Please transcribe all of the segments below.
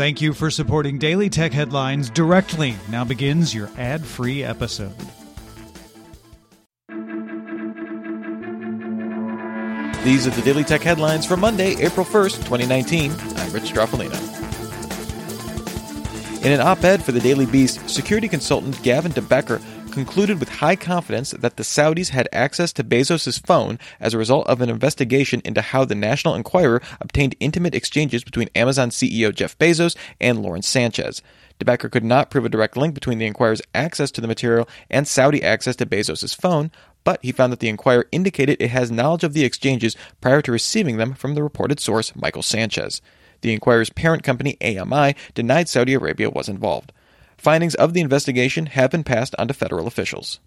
Thank you for supporting Daily Tech Headlines directly. Now begins your ad free episode. These are the Daily Tech Headlines for Monday, April 1st, 2019. I'm Rich Stroffolino. In an op ed for the Daily Beast, security consultant Gavin de Becker concluded with high confidence that the Saudis had access to Bezos' phone as a result of an investigation into how the National Enquirer obtained intimate exchanges between Amazon CEO Jeff Bezos and Lauren Sanchez. DeBecker could not prove a direct link between the Enquirer's access to the material and Saudi access to Bezos' phone, but he found that the Enquirer indicated it has knowledge of the exchanges prior to receiving them from the reported source, Michael Sanchez. The Enquirer's parent company, AMI, denied Saudi Arabia was involved. Findings of the investigation have been passed on to federal officials.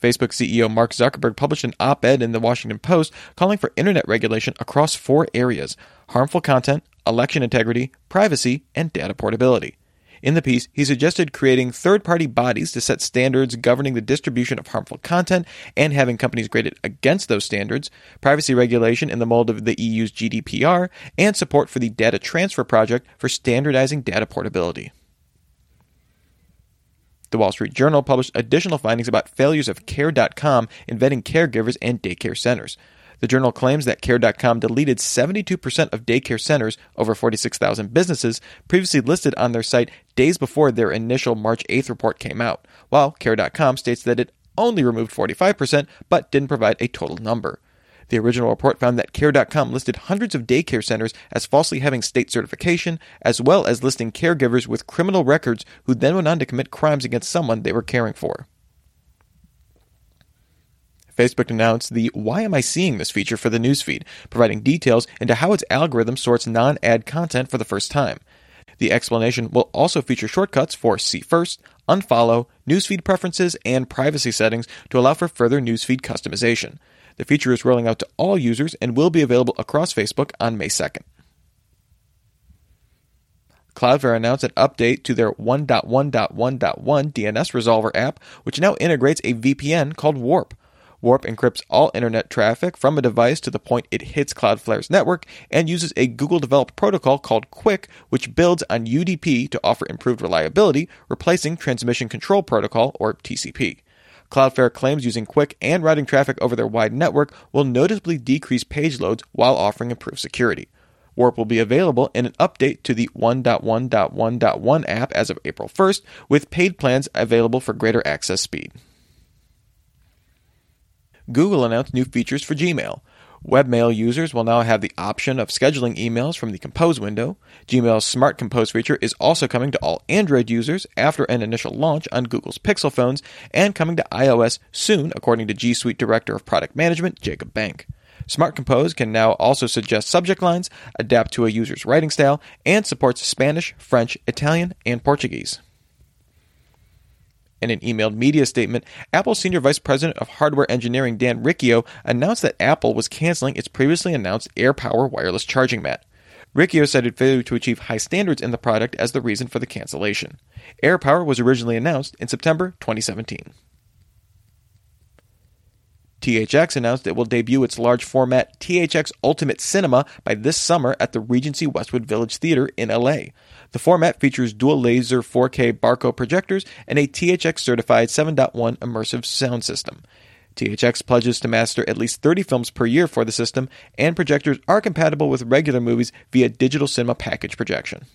Facebook CEO Mark Zuckerberg published an op ed in the Washington Post calling for internet regulation across four areas harmful content, election integrity, privacy, and data portability. In the piece, he suggested creating third party bodies to set standards governing the distribution of harmful content and having companies graded against those standards, privacy regulation in the mold of the EU's GDPR, and support for the Data Transfer Project for standardizing data portability. The Wall Street Journal published additional findings about failures of Care.com in vetting caregivers and daycare centers. The journal claims that Care.com deleted 72% of daycare centers, over 46,000 businesses, previously listed on their site days before their initial March 8th report came out, while Care.com states that it only removed 45% but didn't provide a total number. The original report found that Care.com listed hundreds of daycare centers as falsely having state certification, as well as listing caregivers with criminal records who then went on to commit crimes against someone they were caring for. Facebook announced the Why Am I Seeing This feature for the newsfeed, providing details into how its algorithm sorts non ad content for the first time. The explanation will also feature shortcuts for See First, Unfollow, Newsfeed preferences, and privacy settings to allow for further newsfeed customization. The feature is rolling out to all users and will be available across Facebook on May 2nd. Cloudflare announced an update to their 1.1.1.1 DNS Resolver app, which now integrates a VPN called Warp. Warp encrypts all internet traffic from a device to the point it hits Cloudflare's network and uses a Google developed protocol called QUIC, which builds on UDP to offer improved reliability, replacing Transmission Control Protocol, or TCP. Cloudflare claims using QUIC and routing traffic over their wide network will noticeably decrease page loads while offering improved security. Warp will be available in an update to the 1.1.1.1 app as of April 1st, with paid plans available for greater access speed. Google announced new features for Gmail. Webmail users will now have the option of scheduling emails from the Compose window. Gmail's Smart Compose feature is also coming to all Android users after an initial launch on Google's Pixel phones and coming to iOS soon, according to G Suite Director of Product Management, Jacob Bank. Smart Compose can now also suggest subject lines, adapt to a user's writing style, and supports Spanish, French, Italian, and Portuguese. In an emailed media statement, Apple Senior Vice President of Hardware Engineering Dan Riccio announced that Apple was canceling its previously announced AirPower wireless charging mat. Riccio cited failure to achieve high standards in the product as the reason for the cancellation. AirPower was originally announced in September 2017. THX announced it will debut its large format THX Ultimate Cinema by this summer at the Regency Westwood Village Theater in LA. The format features dual laser 4K Barco projectors and a THX certified 7.1 immersive sound system. THX pledges to master at least 30 films per year for the system, and projectors are compatible with regular movies via digital cinema package projection.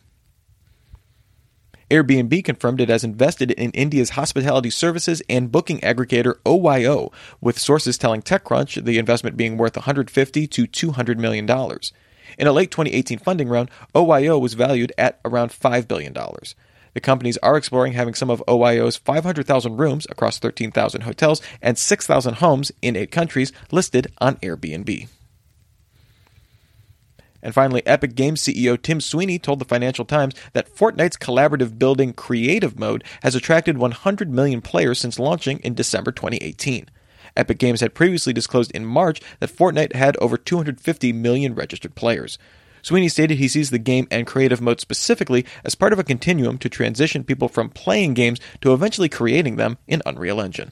Airbnb confirmed it has invested in India's hospitality services and booking aggregator OYO, with sources telling TechCrunch the investment being worth 150 to 200 million dollars. In a late 2018 funding round, OYO was valued at around $5 billion. The companies are exploring having some of OYO's 500,000 rooms across 13,000 hotels and 6,000 homes in eight countries listed on Airbnb. And finally, Epic Games CEO Tim Sweeney told the Financial Times that Fortnite's collaborative building creative mode has attracted 100 million players since launching in December 2018. Epic Games had previously disclosed in March that Fortnite had over 250 million registered players. Sweeney stated he sees the game and creative mode specifically as part of a continuum to transition people from playing games to eventually creating them in Unreal Engine.